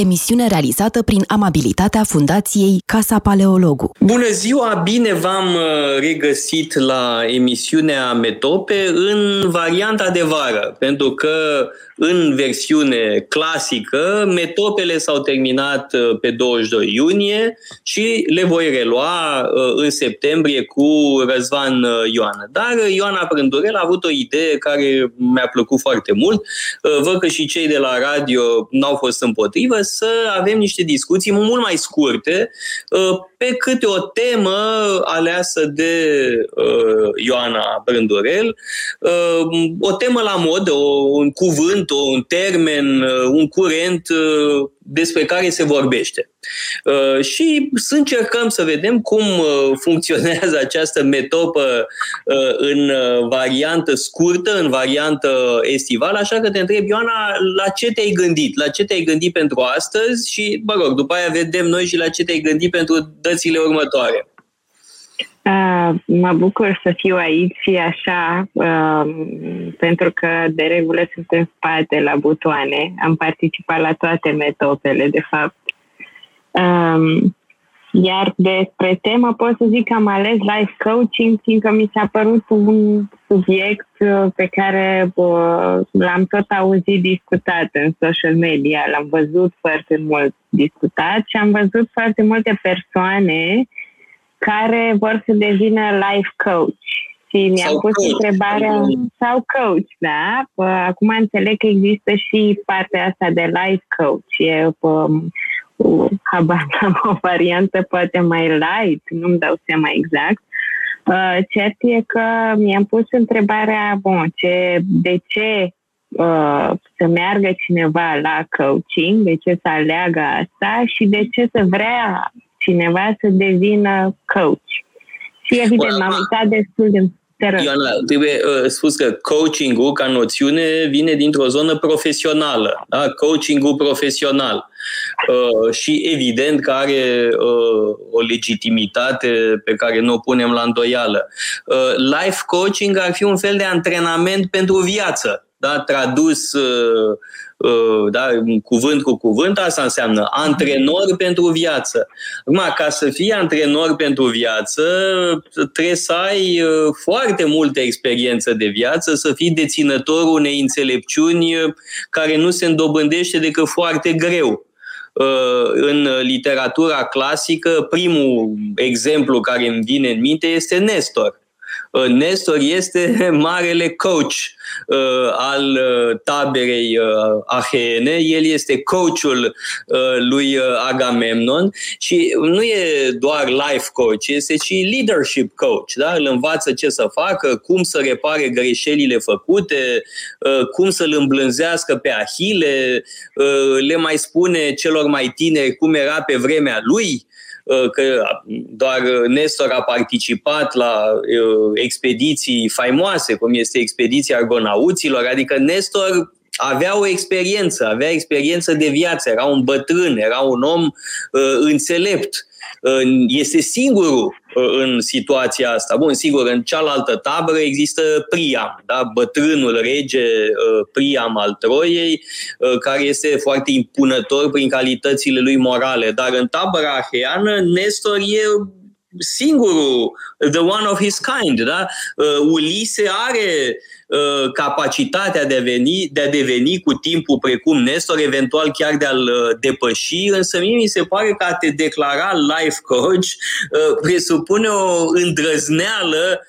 emisiune realizată prin amabilitatea Fundației Casa Paleologu. Bună ziua, bine v-am uh, regăsit la emisiunea Metope în varianta de vară, pentru că în versiune clasică, metopele s-au terminat uh, pe 22 iunie și le voi relua uh, în septembrie cu Răzvan Ioana. Dar Ioana Prândurel a avut o idee care mi-a plăcut foarte mult. Văd că și cei de la radio n-au fost împotrivă să avem niște discuții mult mai scurte pe câte o temă aleasă de uh, Ioana Brândurel, uh, o temă la mod, o, un cuvânt, un termen, uh, un curent uh, despre care se vorbește. Uh, și să încercăm să vedem cum uh, funcționează această metopă uh, în variantă scurtă, în variantă estivală, așa că te întreb, Ioana, la ce te-ai gândit? La ce te-ai gândit pentru astăzi și, mă rog, după aia vedem noi și la ce te-ai gândit pentru dățile următoare. Uh, mă bucur să fiu aici și așa, uh, pentru că de regulă sunt în spate la butoane. Am participat la toate metopele, de fapt. Um, iar despre temă pot să zic că am ales life coaching, fiindcă mi s-a părut un subiect uh, pe care uh, l-am tot auzit discutat în social media, l-am văzut foarte mult discutat și am văzut foarte multe persoane care vor să devină life coach. Și mi-am pus coach. întrebarea, sau coach, da? Acum înțeleg că există și partea asta de life coach. E um, habar am o variantă poate mai light, nu-mi dau seama exact. Uh, cert e că mi-am pus întrebarea, bun, ce, de ce uh, să meargă cineva la coaching, de ce să aleagă asta și de ce să vrea cineva să devină coach. Și evident, m-am uitat destul de Ioana, trebuie uh, spus că coaching-ul ca noțiune vine dintr-o zonă profesională, da? coaching-ul profesional. Uh, și evident că are uh, o legitimitate pe care nu o punem la îndoială. Uh, life coaching ar fi un fel de antrenament pentru viață da, tradus uh, uh, da, cuvânt cu cuvânt, asta înseamnă antrenor pentru viață. Acum, ca să fii antrenor pentru viață, trebuie să ai uh, foarte multă experiență de viață, să fii deținătorul unei înțelepciuni care nu se îndobândește decât foarte greu în literatura clasică, primul exemplu care îmi vine în minte este Nestor. Nestor este marele coach uh, al uh, taberei uh, aheene, el este coachul lui Agamemnon și nu e doar life coach, este și leadership coach, da? îl învață ce să facă, cum să repare greșelile făcute, cum să-l îmblânzească pe Ahile, le mai spune celor mai tineri cum era pe vremea lui, Uh, că doar Nestor a participat la uh, expediții faimoase, cum este expediția argonauților, adică Nestor avea o experiență, avea experiență de viață, era un bătrân, era un om uh, înțelept este singurul uh, în situația asta. Bun, sigur, în cealaltă tabără există Priam, da? bătrânul rege uh, Priam al Troiei, uh, care este foarte impunător prin calitățile lui morale. Dar în tabăra aheană, Nestor e singurul, the one of his kind. Da? Ulise are Uh, capacitatea de a, veni, de a deveni cu timpul precum Nestor, eventual chiar de a-l uh, depăși, însă mie mi se pare că a te declara life coach uh, presupune o îndrăzneală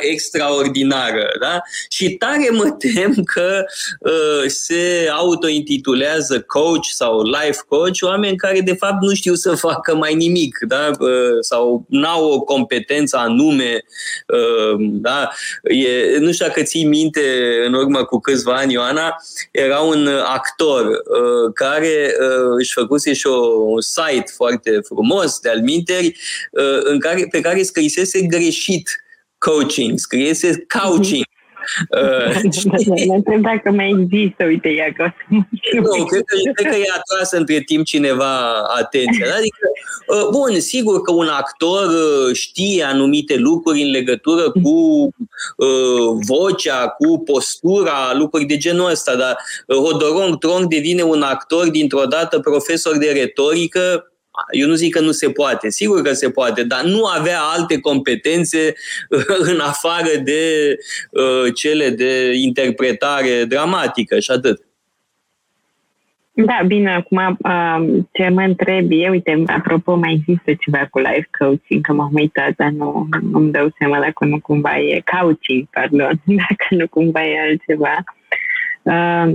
extraordinară. Da? Și tare mă tem că se autointitulează coach sau life coach oameni care de fapt nu știu să facă mai nimic da? sau n-au o competență anume. Da? E, nu știu dacă ții minte în urmă cu câțiva ani, Ioana, era un actor uh, care uh, își făcuse și o, un site foarte frumos de alminteri uh, în care, pe care scrisese greșit coaching, scriese coaching. Mă întreb dacă mai există, uite, ea că Nu, cred că, cred că i-a atras între timp cineva atenția. Adică, uh, bun, sigur că un actor uh, știe anumite lucruri în legătură cu uh, vocea, cu postura, lucruri de genul ăsta, dar Hodorong Trong devine un actor dintr-o dată profesor de retorică eu nu zic că nu se poate, sigur că se poate, dar nu avea alte competențe în afară de uh, cele de interpretare dramatică și atât. Da, bine, acum um, ce mă întreb eu, uite, apropo, mai există ceva cu life coaching, că m-am uitat, dar nu, nu-mi dau seama dacă nu cumva e coaching, pardon, dacă nu cumva e altceva. Uh,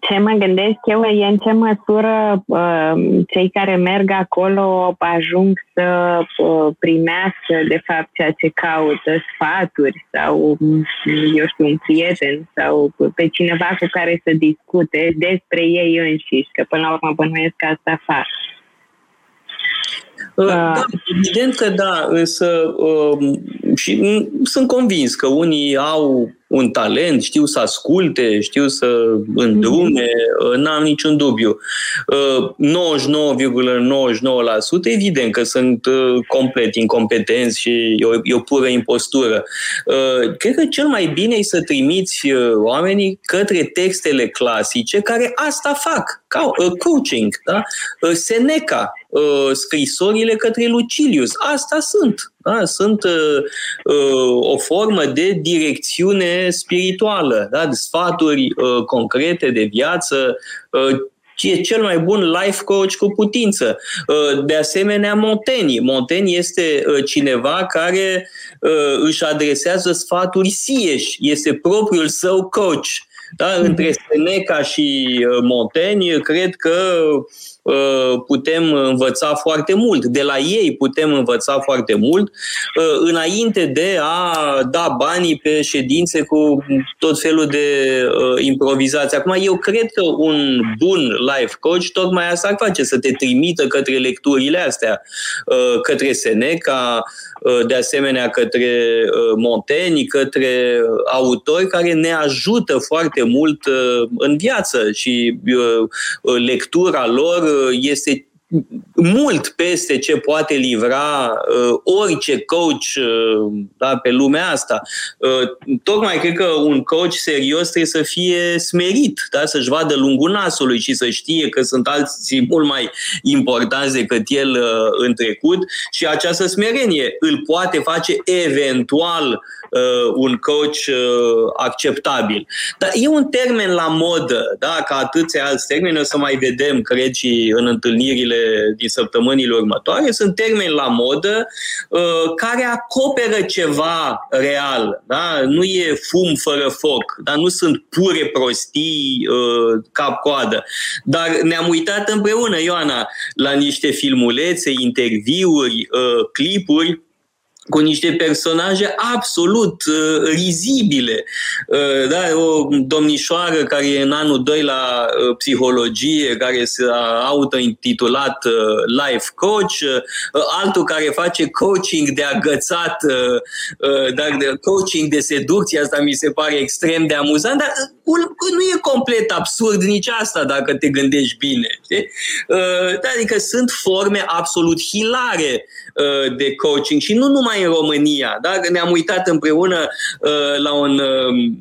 ce mă gândesc eu e în ce măsură uh, cei care merg acolo ajung să uh, primească de fapt ceea ce caută, sfaturi sau, eu știu, un prieten sau pe cineva cu care să discute despre ei înșiși, că până la urmă bănuiesc că asta fac. Uh, da, evident că da, însă uh, și sunt convins că unii au un talent, știu să asculte, știu să îndrume, mm-hmm. n-am niciun dubiu. 99,99% uh, evident că sunt uh, complet incompetenți și e o, e o pură impostură. Cred că cel mai bine e să trimiți oamenii către textele clasice care asta fac, ca coaching, da? Seneca, scrisorile către Lucilius, asta sunt. Da? Sunt uh, uh, o formă de direcțiune spirituală, da? de sfaturi uh, concrete de viață, uh, e cel mai bun life coach cu putință. Uh, de asemenea, Monteni. Monteni este uh, cineva care uh, își adresează sfaturi sieși, este propriul său coach. Da? Între Seneca și Monteni, cred că Uh, putem învăța foarte mult. De la ei putem învăța foarte mult uh, înainte de a da banii pe ședințe cu tot felul de uh, improvizații. Acum, eu cred că un bun life coach tocmai asta ar face, să te trimită către lecturile astea, către Seneca, de asemenea către Montaigne, către autori care ne ajută foarte mult în viață și lectura lor este mult peste ce poate livra uh, orice coach uh, da, pe lumea asta. Uh, tocmai cred că un coach serios trebuie să fie smerit, da, să-și vadă lungul nasului și să știe că sunt alții mult mai importanți decât el uh, în trecut și această smerenie îl poate face eventual uh, un coach uh, acceptabil. Dar e un termen la modă, da? ca atâția alți termeni, o să mai vedem, cred, și în întâlnirile din săptămânile următoare, sunt termeni la modă uh, care acoperă ceva real. Da? Nu e fum fără foc, dar nu sunt pure prostii uh, cap-coadă. Dar ne-am uitat împreună, Ioana, la niște filmulețe, interviuri, uh, clipuri cu niște personaje absolut uh, rizibile. Uh, da, o domnișoară care e în anul 2 la uh, psihologie, care s-a auto-intitulat uh, life coach, uh, altul care face coaching de agățat, uh, uh, dar de coaching de seducție, asta mi se pare extrem de amuzant, dar uh, nu e complet absurd nici asta dacă te gândești bine. Uh, da, adică sunt forme absolut hilare uh, de coaching și nu numai numai în România. Da? Ne-am uitat împreună uh, la un uh,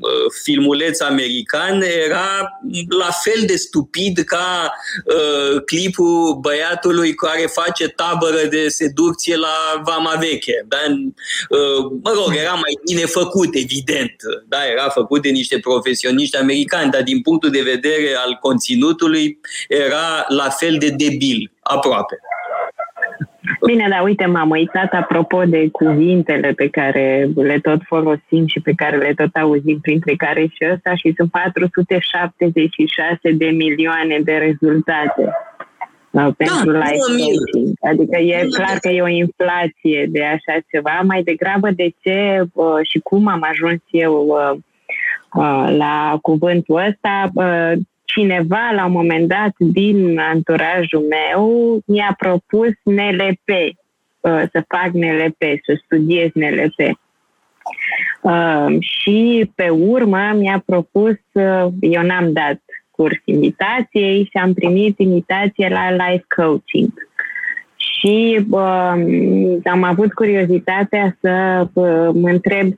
filmuleț american, era la fel de stupid ca uh, clipul băiatului care face tabără de seducție la Vama Veche. Da? Uh, mă rog, era mai bine făcut, evident. Da? Era făcut de niște profesioniști americani, dar din punctul de vedere al conținutului era la fel de debil, aproape. Bine, dar uite, m-am uitat apropo de cuvintele pe care le tot folosim și pe care le tot auzim, printre care și ăsta, și sunt 476 de milioane de rezultate uh, pentru da, life coaching. Adică e clar că e o inflație de așa ceva. Mai degrabă de ce uh, și cum am ajuns eu uh, la cuvântul ăsta, cineva la un moment dat din anturajul meu mi-a propus NLP, uh, să fac NLP, să studiez NLP. Uh, și pe urmă mi-a propus, uh, eu n-am dat curs invitației și am primit invitație la life coaching. Și uh, am avut curiozitatea să uh, mă întreb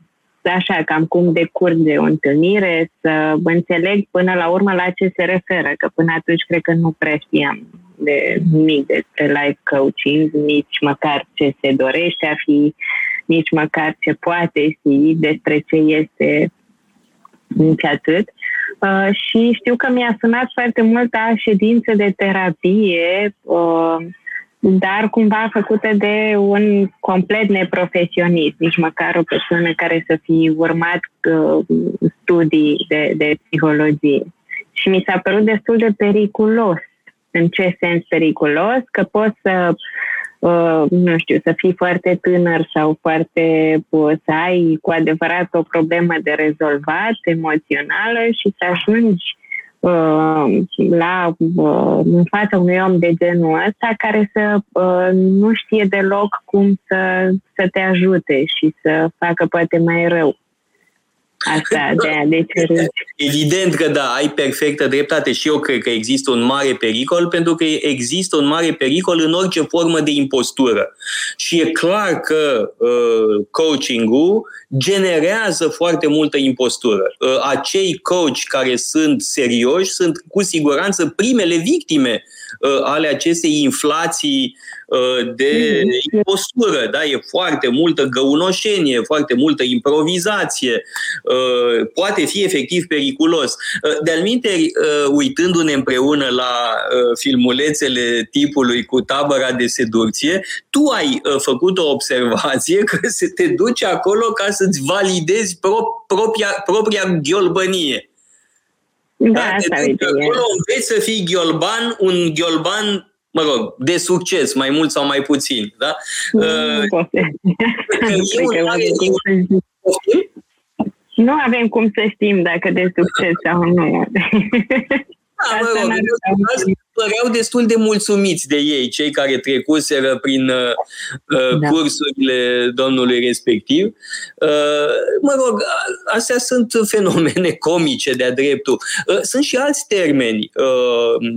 așa, cam cum decurge o întâlnire, să înțeleg până la urmă la ce se referă, că până atunci cred că nu prea știam de nimic despre life coaching, nici măcar ce se dorește a fi, nici măcar ce poate fi, despre ce este, nici atât. Uh, și știu că mi-a sunat foarte mult a ședință de terapie, uh, dar cumva făcută de un complet neprofesionist, nici măcar o persoană care să fi urmat uh, studii de, de psihologie. Și mi s-a părut destul de periculos. În ce sens periculos? Că poți să Uh, nu știu, să fii foarte tânăr sau foarte, uh, să ai cu adevărat o problemă de rezolvat emoțională și să ajungi uh, la, în fața unui om de genul ăsta care să nu știe deloc cum să, să te ajute și să facă poate mai rău. Asta, de, de ce Evident că da, ai perfectă dreptate și eu cred că există un mare pericol pentru că există un mare pericol în orice formă de impostură. Și e clar că uh, coaching-ul generează foarte multă impostură. Uh, acei coach care sunt serioși sunt cu siguranță primele victime uh, ale acestei inflații uh, de mm-hmm. impostură. Da? E foarte multă găunoșenie, foarte multă improvizație. Poate fi efectiv periculos. De-al uitându-ne împreună la filmulețele tipului cu tabăra de seducție, tu ai făcut o observație că se te duce acolo ca să-ți validezi pro- propria, propria ghiolbănie. Da, da asta acolo înveți să fii ghiolban, un ghiolban mă rog, de succes, mai mult sau mai puțin. Da? Nu, uh, poate. nu avem cum să știm dacă de succes sau nu. Da, mă rog, păreau destul de mulțumiți de ei, cei care trecuseră prin uh, uh, da. cursurile domnului respectiv. Uh, mă rog, astea sunt fenomene comice de-a dreptul. Uh, sunt și alți termeni. Uh,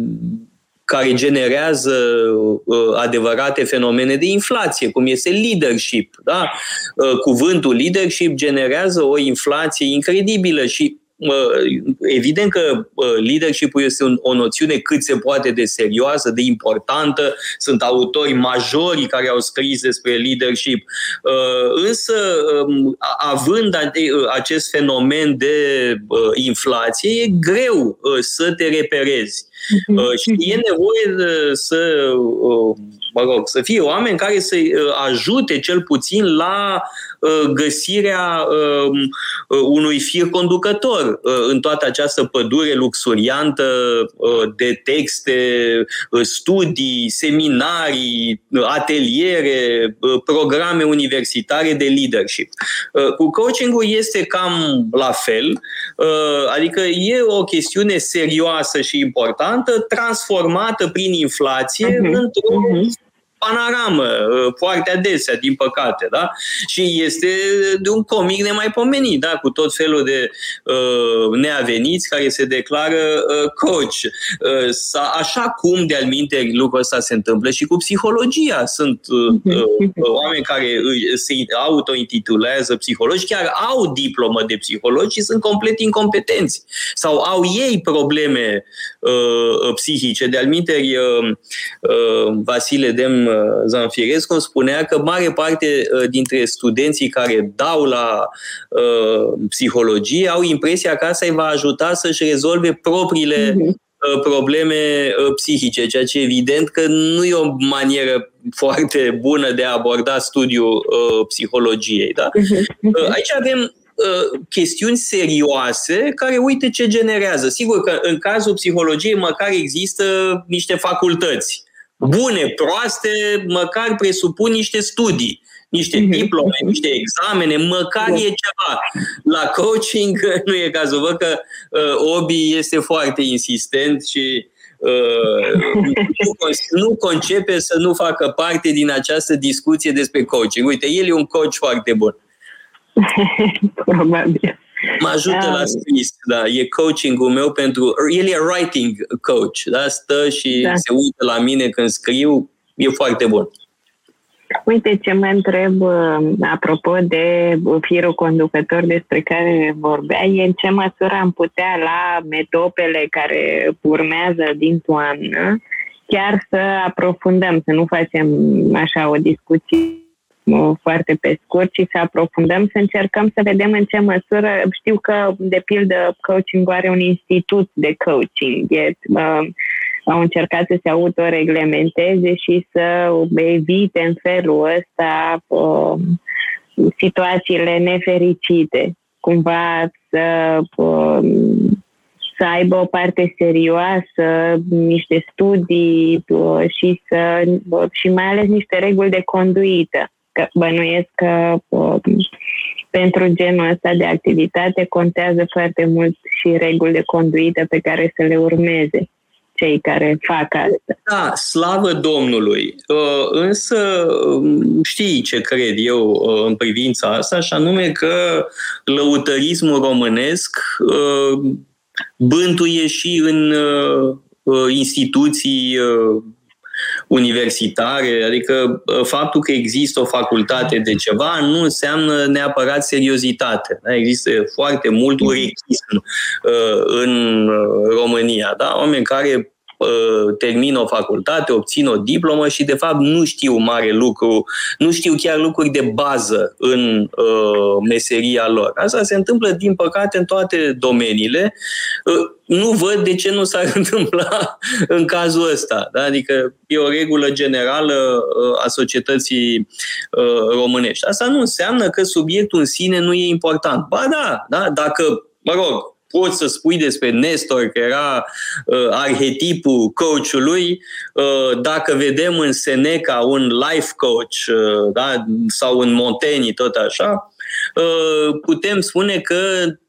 care generează uh, adevărate fenomene de inflație, cum este leadership. Da? Uh, cuvântul leadership generează o inflație incredibilă și evident că leadership-ul este o noțiune cât se poate de serioasă, de importantă. Sunt autori majori care au scris despre leadership. Uh, însă, um, având acest fenomen de inflație, e greu uh, să te reperezi. Mhm. Uh, și e nevoie să, mă rog, să fie oameni care să ajute cel puțin la Uh, găsirea um, uh, unui fir conducător uh, în toată această pădure luxuriantă de texte, studii, seminarii, ateliere, programe universitare de leadership. Cu coaching-ul este cam la fel, adică e o chestiune serioasă și importantă, transformată prin inflație uh-huh. într-o uh-huh panoramă uh, foarte adesea, din păcate, da? Și este de un comic nemaipomenit, da? Cu tot felul de uh, neaveniți care se declară uh, coach. Uh, sa, așa cum, de-al minte, lucrul ăsta se întâmplă și cu psihologia. Sunt uh, uh, oameni care se auto-intitulează psihologi, chiar au diplomă de psihologi și sunt complet incompetenți. Sau au ei probleme uh, psihice. De-al minte, uh, uh, Vasile Dem Zanfirescu spunea că mare parte uh, dintre studenții care dau la uh, psihologie au impresia că asta îi va ajuta să-și rezolve propriile mhm. uh, probleme uh, psihice, ceea ce evident că nu e o manieră foarte bună de a aborda studiul uh, psihologiei. Da? Mhm. Uh, aici avem chestiuni serioase care uite ce generează. Sigur că în cazul psihologiei măcar există niște facultăți bune, proaste, măcar presupun niște studii, niște mhm. diplome, niște examene, măcar e ceva. La coaching nu e cazul. Văd că uh, Obi este foarte insistent și uh, nu, nu concepe să nu facă parte din această discuție despre coaching. Uite, el e un coach foarte bun. Probabil. Mă ajută la scris, da, e coaching-ul meu pentru, el e writing coach, da, stă și da. se uită la mine când scriu, e foarte bun. Uite ce mă întreb apropo de firul conducător despre care vorbea, e în ce măsură am putea la metopele care urmează din toamnă chiar să aprofundăm, să nu facem așa o discuție foarte pe scurt, ci să aprofundăm, să încercăm să vedem în ce măsură, știu că, de pildă, coaching are un institut de coaching, e, uh, au încercat să se autoreglementeze și să evite în felul ăsta uh, situațiile nefericite, cumva să uh, să aibă o parte serioasă, niște studii uh, și, să, uh, și mai ales niște reguli de conduită. Că bănuiesc că uh, pentru genul ăsta de activitate contează foarte mult și reguli de conduită pe care să le urmeze cei care fac asta. Da, slavă Domnului. Însă um, știi ce cred eu în privința asta, și anume că lăutărismul românesc bântuie și în uh, uh, instituții uh, universitare, adică faptul că există o facultate de ceva nu înseamnă neapărat seriozitate. Da? Există foarte mult urechism în România. Da? Oameni care Uh, termină o facultate, obțin o diplomă și de fapt nu știu mare lucru, nu știu chiar lucruri de bază în uh, meseria lor. Asta se întâmplă, din păcate, în toate domeniile. Uh, nu văd de ce nu s-ar întâmpla în cazul ăsta. Da? Adică e o regulă generală uh, a societății uh, românești. Asta nu înseamnă că subiectul în sine nu e important. Ba da, da? dacă, mă rog, poți să spui despre Nestor, că era uh, arhetipul coachului, uh, dacă vedem în Seneca un life coach uh, da, sau în Montaigne, tot așa, uh, putem spune că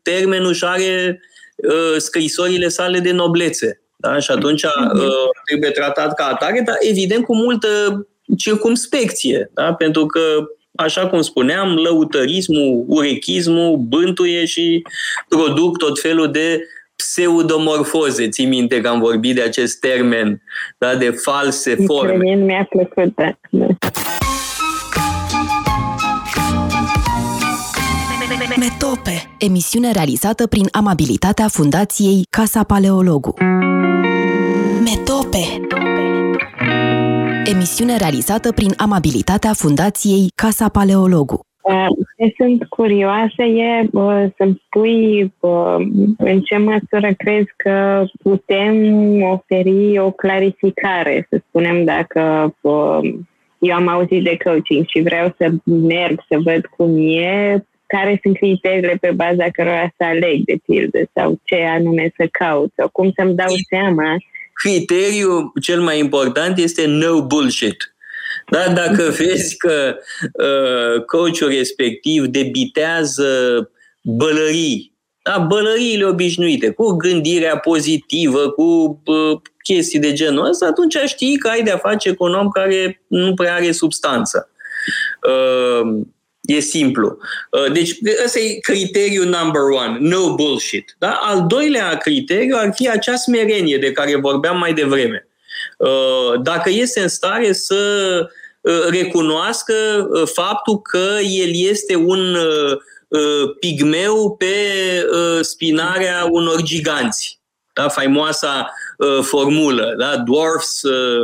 termenul își are uh, scrisorile sale de noblețe. Da? Și atunci uh, trebuie tratat ca atare, dar evident cu multă circumspecție, da? pentru că așa cum spuneam, lăutărismul, urechismul bântuie și produc tot felul de pseudomorfoze. Ții minte că am vorbit de acest termen, da, de false forme. mi-a plăcut, da. Metope, emisiune realizată prin amabilitatea Fundației Casa Paleologu. Metope emisiune realizată prin amabilitatea Fundației Casa Paleologu. Ce sunt curioasă e să-mi spui în ce măsură crezi că putem oferi o clarificare, să spunem dacă eu am auzit de coaching și vreau să merg să văd cum e, care sunt criteriile pe baza cărora să aleg, de pildă, sau ce anume să caut, sau cum să-mi dau seama criteriul cel mai important este no bullshit. Da? Dacă vezi că uh, coachul respectiv debitează bălării, da? bălăriile obișnuite, cu gândirea pozitivă, cu uh, chestii de genul ăsta, atunci știi că ai de-a face cu un om care nu prea are substanță. Uh, E simplu. Uh, deci, ăsta e criteriul number one, no bullshit. Da? Al doilea criteriu ar fi acea smerenie de care vorbeam mai devreme. Uh, dacă este în stare să uh, recunoască faptul că el este un pigmeu pe spinarea unor giganți. Da? Faimoasa formulă, da? dwarfs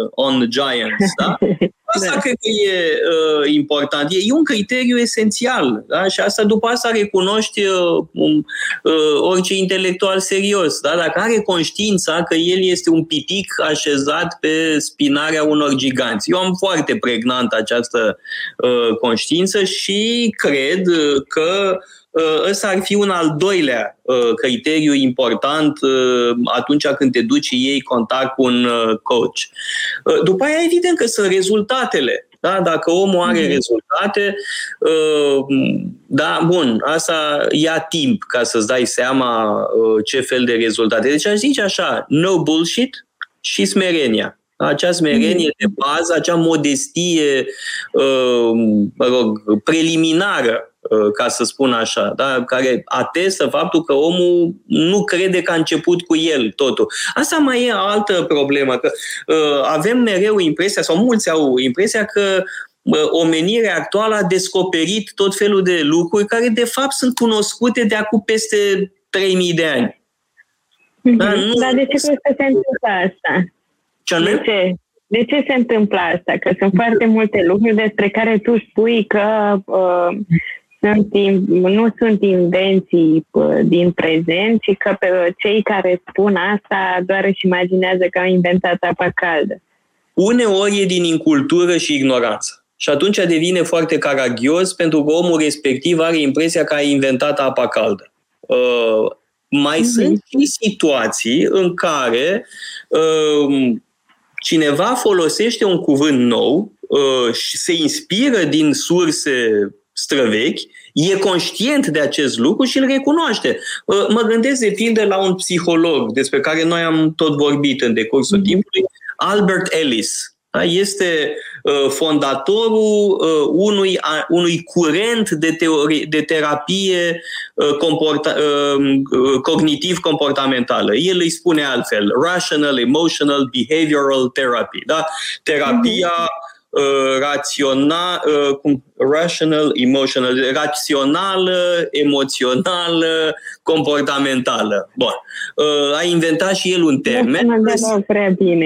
on giants. Da? Asta da. cred că e uh, important. E, e un criteriu esențial. Da? Și asta după asta recunoști uh, um, uh, orice intelectual serios. Da? Dacă are conștiința că el este un pitic așezat pe spinarea unor giganți. Eu am foarte pregnant această uh, conștiință și cred că uh, ăsta ar fi un al doilea uh, criteriu important uh, atunci când te duci și iei contact cu un coach. După aia, evident că sunt rezultatele. Da? Dacă omul are mm. rezultate, da, bun, asta ia timp ca să-ți dai seama ce fel de rezultate. Deci aș zice așa, no bullshit și smerenia. Acea smerenie de bază, acea modestie, uh, mă rog, preliminară Uh, ca să spun așa, da? care atestă faptul că omul nu crede că a început cu el totul. Asta mai e altă problemă, că uh, avem mereu impresia, sau mulți au impresia că uh, omenirea actuală a descoperit tot felul de lucruri care de fapt sunt cunoscute de acum peste 3000 de ani. Mm-hmm. Dar, nu... Dar de ce crezi că se întâmplă asta? Ce de ce? De ce se întâmplă asta? Că sunt foarte multe lucruri despre care tu spui că uh, sunt, nu sunt invenții din prezent, ci că pe cei care spun asta doar își imaginează că au inventat apa caldă. Uneori e din incultură și ignoranță. Și atunci devine foarte caragios pentru că omul respectiv are impresia că a inventat apa caldă. Uh, mai mm-hmm. sunt și situații în care uh, cineva folosește un cuvânt nou uh, și se inspiră din surse străvechi, e conștient de acest lucru și îl recunoaște. Mă gândesc de pildă la un psiholog despre care noi am tot vorbit în decursul mm-hmm. timpului, Albert Ellis. Da? Este uh, fondatorul uh, unui, unui curent de, teorie, de terapie uh, comporta, cognitiv-comportamentală. El îi spune altfel, Rational Emotional Behavioral Therapy. Da? Terapia mm-hmm Uh, rațional, uh, cum, rational, emotional, rațională, emoțională, comportamentală. Bun. Uh, a inventat și el un termen. Nu prea bine,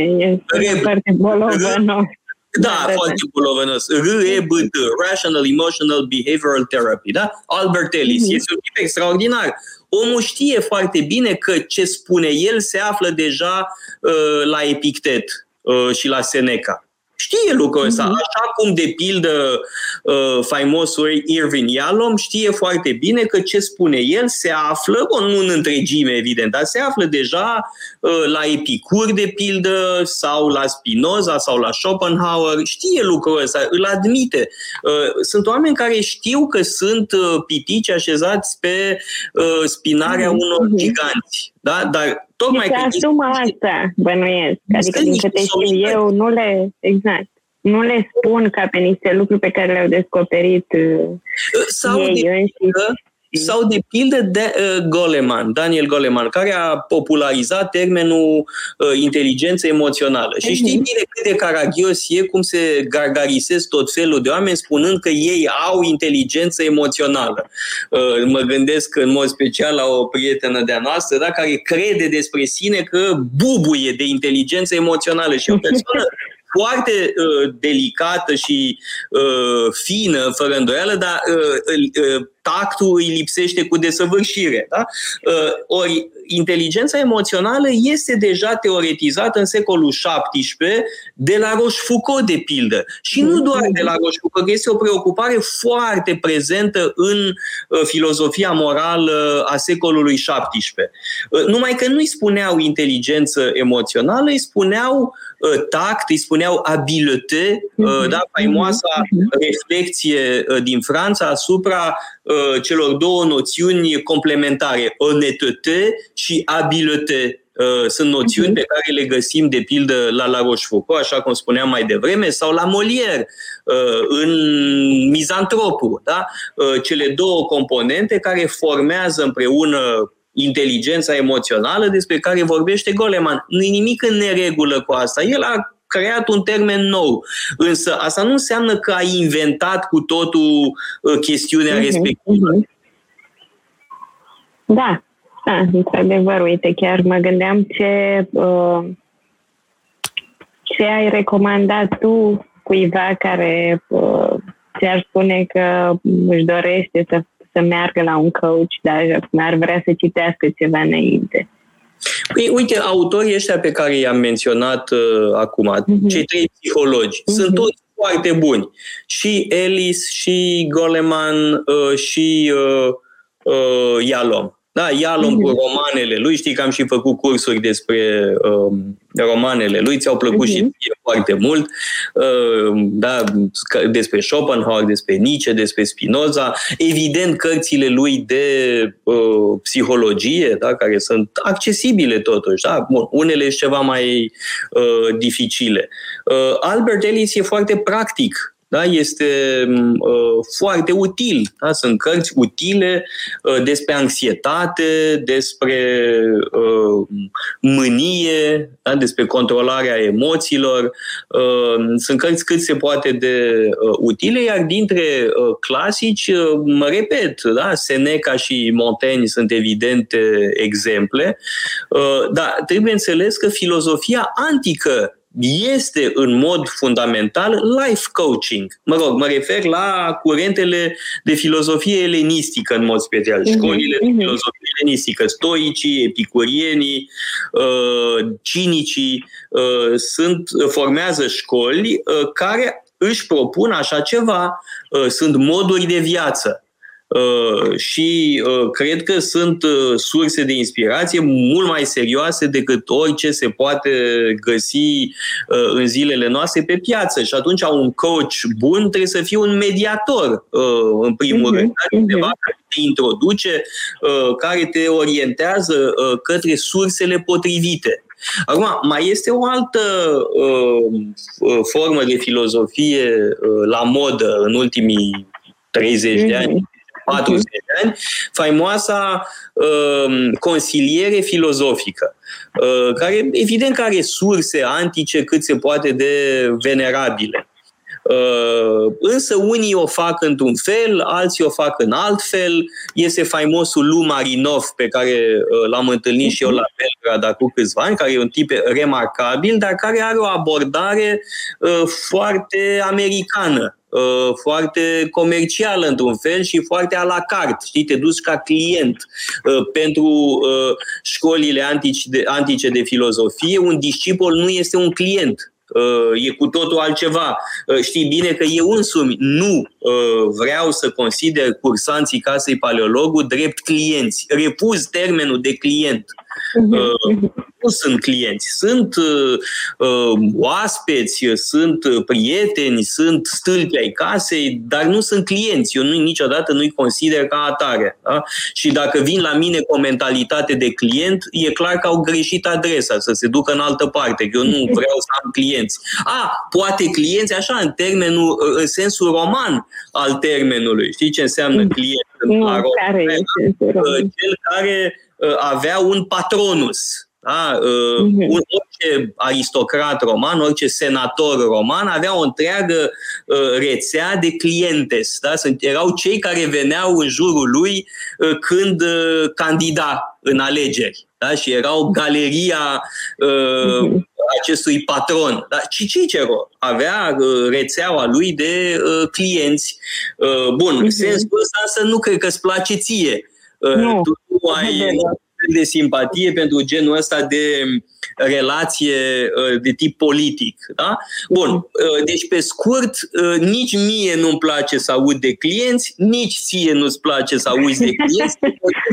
e foarte bolovănos. Da, foarte bolovănos. REBT, Rational Emotional Behavioral Therapy, da? Albert Ellis. Mm-hmm. Este un tip extraordinar. Omul știe foarte bine că ce spune el se află deja uh, la Epictet uh, și la Seneca. Știe lucrul ăsta. Mm-hmm. Așa cum, de pildă, uh, faimosul Irvin Yalom știe foarte bine că ce spune el se află, bun, nu în întregime, evident, dar se află deja uh, la Epicur, de pildă, sau la Spinoza, sau la Schopenhauer. Știe lucrul ăsta, îl admite. Uh, sunt oameni care știu că sunt pitici așezați pe spinarea mm-hmm. unor giganți. Da? Dar Tocmai se asumă asta, bănuiesc. Adică, din câte știu eu, nu le... Exact. Nu le spun ca pe niște lucruri pe care le-au descoperit uh, Sau ei de înșiși. Sau de pildă de uh, Goleman, Daniel Goleman, care a popularizat termenul uh, inteligență emoțională. Uh-huh. Și știi mhm. bine cât de caragios e cum se gargarisesc tot felul de oameni spunând că ei au inteligență emoțională. Uh, mă gândesc în mod special la o prietenă de-a noastră da, care crede despre sine că bubuie de inteligență emoțională și o persoană foarte uh, delicată și uh, fină, fără îndoială, dar uh, uh, tactul îi lipsește cu desăvârșire. Da? Uh, ori inteligența emoțională este deja teoretizată în secolul XVII de la Rochefoucauld, de pildă. Și nu doar de la Rochefoucauld, că este o preocupare foarte prezentă în uh, filozofia morală a secolului XVII. Uh, numai că nu îi spuneau inteligență emoțională, îi spuneau tact, îi spuneau habileté, mhm. da, faimoasa mhm. reflexie din Franța asupra Uh, celor două noțiuni complementare, oneteté și habileté. Uh, sunt noțiuni mhm. pe care le găsim, de pildă, la La Rochefoucauld, așa cum spuneam mai devreme, sau la Molière, uh, în Mizantropul. Da? Cele două componente care formează împreună inteligența emoțională despre care vorbește Goleman. Nu e nimic în neregulă cu asta. El a creat un termen nou. Însă asta nu înseamnă că ai inventat cu totul uh, chestiunea uh-huh. respectivă. Da, da, într-adevăr, uite, chiar mă gândeam ce, uh, ce ai recomandat tu cuiva care uh, ți-ar spune că își dorește să, să meargă la un coach, dar ar vrea să citească ceva înainte. Păi, uite, autorii ăștia pe care i-am menționat uh, acum, uh-huh. cei trei psihologi, uh-huh. sunt toți foarte buni. Și Ellis, și Goleman, uh, și uh, uh, Yalom. Da, Yalom uh-huh. cu romanele lui, știi că am și făcut cursuri despre uh, romanele lui, ți-au plăcut uh-huh. și ție foarte mult, uh, da, despre Schopenhauer, despre Nietzsche, despre Spinoza, evident cărțile lui de uh, psihologie, da, care sunt accesibile totuși, da, Bun, unele sunt ceva mai uh, dificile. Uh, Albert Ellis e foarte practic da? este uh, foarte util. Da? Sunt cărți utile uh, despre anxietate, despre uh, mânie, da? despre controlarea emoțiilor. Uh, sunt cărți cât se poate de uh, utile, iar dintre uh, clasici, uh, mă repet, da? Seneca și Montaigne sunt evidente exemple, uh, dar trebuie înțeles că filozofia antică este în mod fundamental life coaching. Mă rog, mă refer la curentele de filozofie elenistică în mod special, uh-huh. școlile de mhm. filozofie elenistică, stoicii, epicurienii, uh, cinicii, uh, sunt, formează școli uh, care își propun așa ceva, sunt moduri de viață Uh, și uh, cred că sunt uh, surse de inspirație mult mai serioase decât orice se poate găsi în zilele noastre pe piață. Și atunci un coach bun trebuie să fie un mediator, în primul uh-huh, rând, cineva uh-huh. care te introduce, care te orientează către sursele potrivite. Acum, mai este o altă uh, formă de filozofie uh, la modă în ultimii 30 de ani, 40 de ani, faimoasa uh, consiliere filozofică, uh, care evident că are surse antice cât se poate de venerabile. Uh, însă unii o fac într-un fel, alții o fac în alt fel. Este faimosul Lu Marinov, pe care uh, l-am întâlnit și eu la Belgrad acum câțiva ani, care e un tip remarcabil, dar care are o abordare uh, foarte americană Uh, foarte comercială într-un fel și foarte a la carte. Știi, te duci ca client uh, pentru uh, școlile antice de, antice de filozofie. Un discipol nu este un client. E cu totul altceva. Știi bine că eu însumi nu vreau să consider cursanții casei paleologul drept clienți. Refuz termenul de client. Uh-huh. Nu sunt clienți, sunt uh, uh, oaspeți, sunt prieteni, sunt stâlpi ai casei, dar nu sunt clienți. Eu nu, niciodată nu-i consider ca atare. Da? Și dacă vin la mine cu o mentalitate de client, e clar că au greșit adresa, să se ducă în altă parte, că eu nu vreau să am clienți. A, poate clienți așa, în termenul, în sensul roman al termenului. Știi ce înseamnă client? Nu, care Cel care Uh, avea un patronus. Da? Uh-huh. Un, orice aristocrat roman, orice senator roman avea o întreagă uh, rețea de clientes. Da? Sunt, erau cei care veneau în jurul lui uh, când uh, candida în alegeri. Da? Și erau galeria uh, uh-huh. Acestui patron. Da? Și Cicero avea uh, rețeaua lui de uh, clienți. Uh, bun, uh-huh. sensul ăsta însă nu cred că îți place ție. Uh, nu. Tu nu ai de simpatie pentru genul ăsta de relație uh, de tip politic. Da? Bun, uh, deci pe scurt, nici mie nu-mi place să aud de clienți, nici ție nu-ți place să auzi de clienți,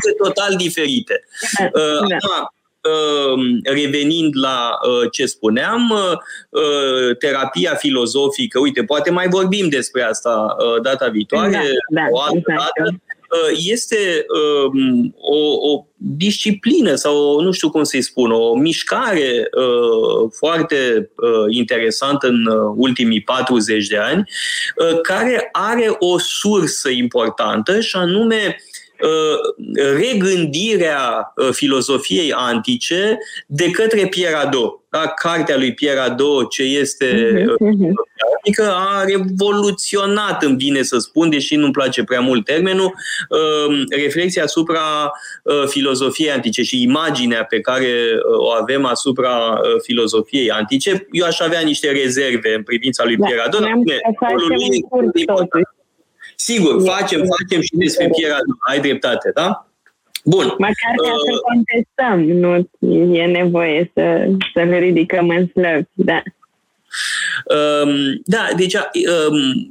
sunt total diferite. Da. Revenind la ce spuneam, terapia filozofică, uite, poate mai vorbim despre asta data viitoare, da, da, o altă exact. dată Uh, este um, o, o disciplină sau nu știu cum să-i spun, o mișcare uh, foarte uh, interesantă în ultimii 40 de ani, care are o sursă importantă și anume regândirea filozofiei antice de către Pierre Hadot da, cartea lui Pierre Hadot, ce este adică a revoluționat, îmi vine să spun, deși nu-mi place prea mult termenul, um, reflexia asupra uh, filozofiei antice și imaginea pe care uh, o avem asupra uh, filozofiei antice. Eu aș avea niște rezerve în privința lui Pierre Hadot. Sigur, facem, facem și despre Pierre Hadot. Ai dreptate, da? Bun. Măcar ca uh, să contestăm, nu e nevoie să, să le ridicăm în slăbi, da. Um, da, deci um,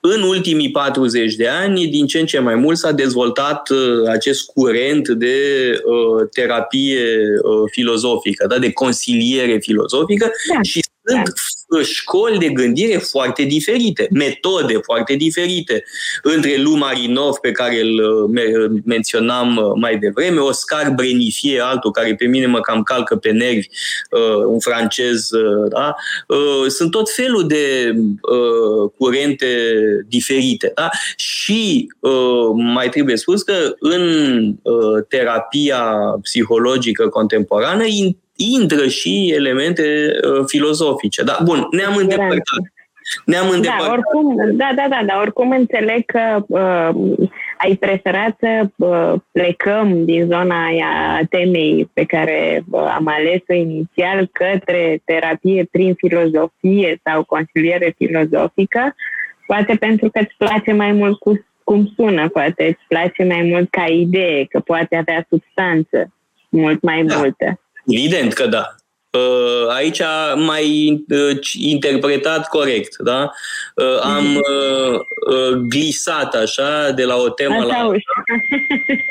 în ultimii 40 de ani, din ce în ce mai mult s-a dezvoltat uh, acest curent de uh, terapie uh, filozofică, da, de consiliere filozofică da. și sunt da. Școli de gândire foarte diferite, metode foarte diferite. Între Lu Marinov, pe care îl uh, menționam uh, mai devreme, Oscar Brenifie, altul care pe mine mă cam calcă pe nervi, uh, un francez, da? sunt tot felul de curente diferite. Da? Și mai trebuie spus că în terapia psihologică contemporană intră și elemente uh, filozofice. Da, bun, ne-am îndepărtat. Ne-am da, îndepărtat. Da, oricum, da, da, da, dar oricum înțeleg că uh, ai preferat să uh, plecăm din zona aia temei pe care uh, am ales-o inițial către terapie prin filozofie sau consiliere filozofică, poate pentru că îți place mai mult cu, cum sună, poate îți place mai mult ca idee, că poate avea substanță mult mai da. multă. Evident că da. Uh, aici mai uh, interpretat corect, da? Uh, am mhm. glisat așa de la o temă așa la alta.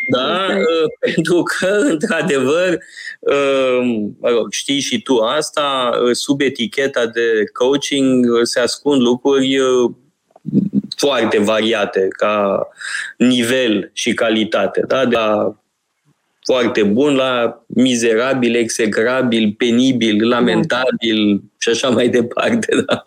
Da? Pentru că, într-adevăr, mă rog, știi și tu asta, sub eticheta de coaching se ascund lucruri foarte variate ca nivel și calitate, da? de la foarte bun la mizerabil, execrabil, penibil, lamentabil da. și așa mai departe. Da.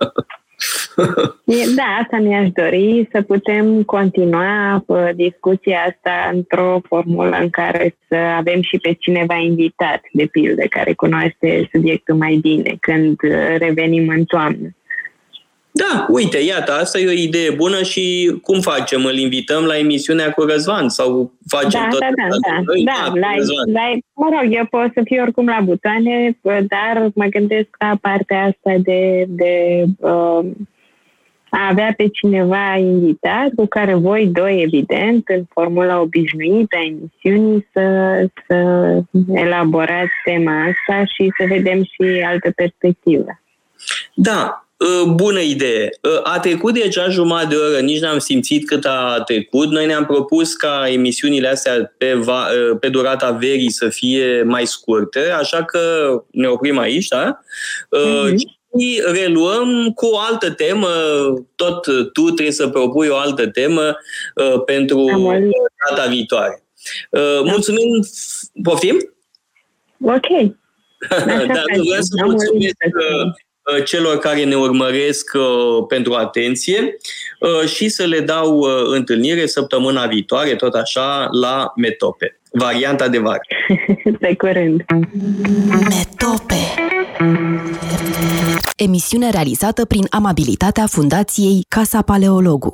Da, asta mi-aș dori, să putem continua discuția asta într-o formulă în care să avem și pe cineva invitat, de pildă, care cunoaște subiectul mai bine când revenim în toamnă. Da, uite, iată, asta e o idee bună și cum facem? Îl invităm la emisiunea cu Răzvan sau facem da, tot? Da, da, da, da, da, la, la, mă rog, eu pot să fiu oricum la butoane, dar mă gândesc la partea asta de, de uh, a avea pe cineva invitat cu care voi doi, evident, în formula obișnuită a emisiunii să, să elaborați tema asta și să vedem și altă perspectivă. Da, Ă, bună idee. Ă, a trecut deja jumătate de oră, nici n-am simțit cât a trecut. Noi ne-am propus ca emisiunile astea pe, va, ă, pe durata verii să fie mai scurte, așa că ne oprim aici, da? Mm-hmm. Și reluăm cu o altă temă. Tot tu trebuie să propui o altă temă pentru data viitoare. Mulțumim. Poftim? Ok. da, vreau să mulțumesc Uh, celor care ne urmăresc uh, pentru atenție uh, și să le dau întâlnire săptămâna viitoare, tot așa, la Metope. Varianta de vară. Pe curând. Metope. Emisiune realizată prin amabilitatea Fundației Casa Paleologu.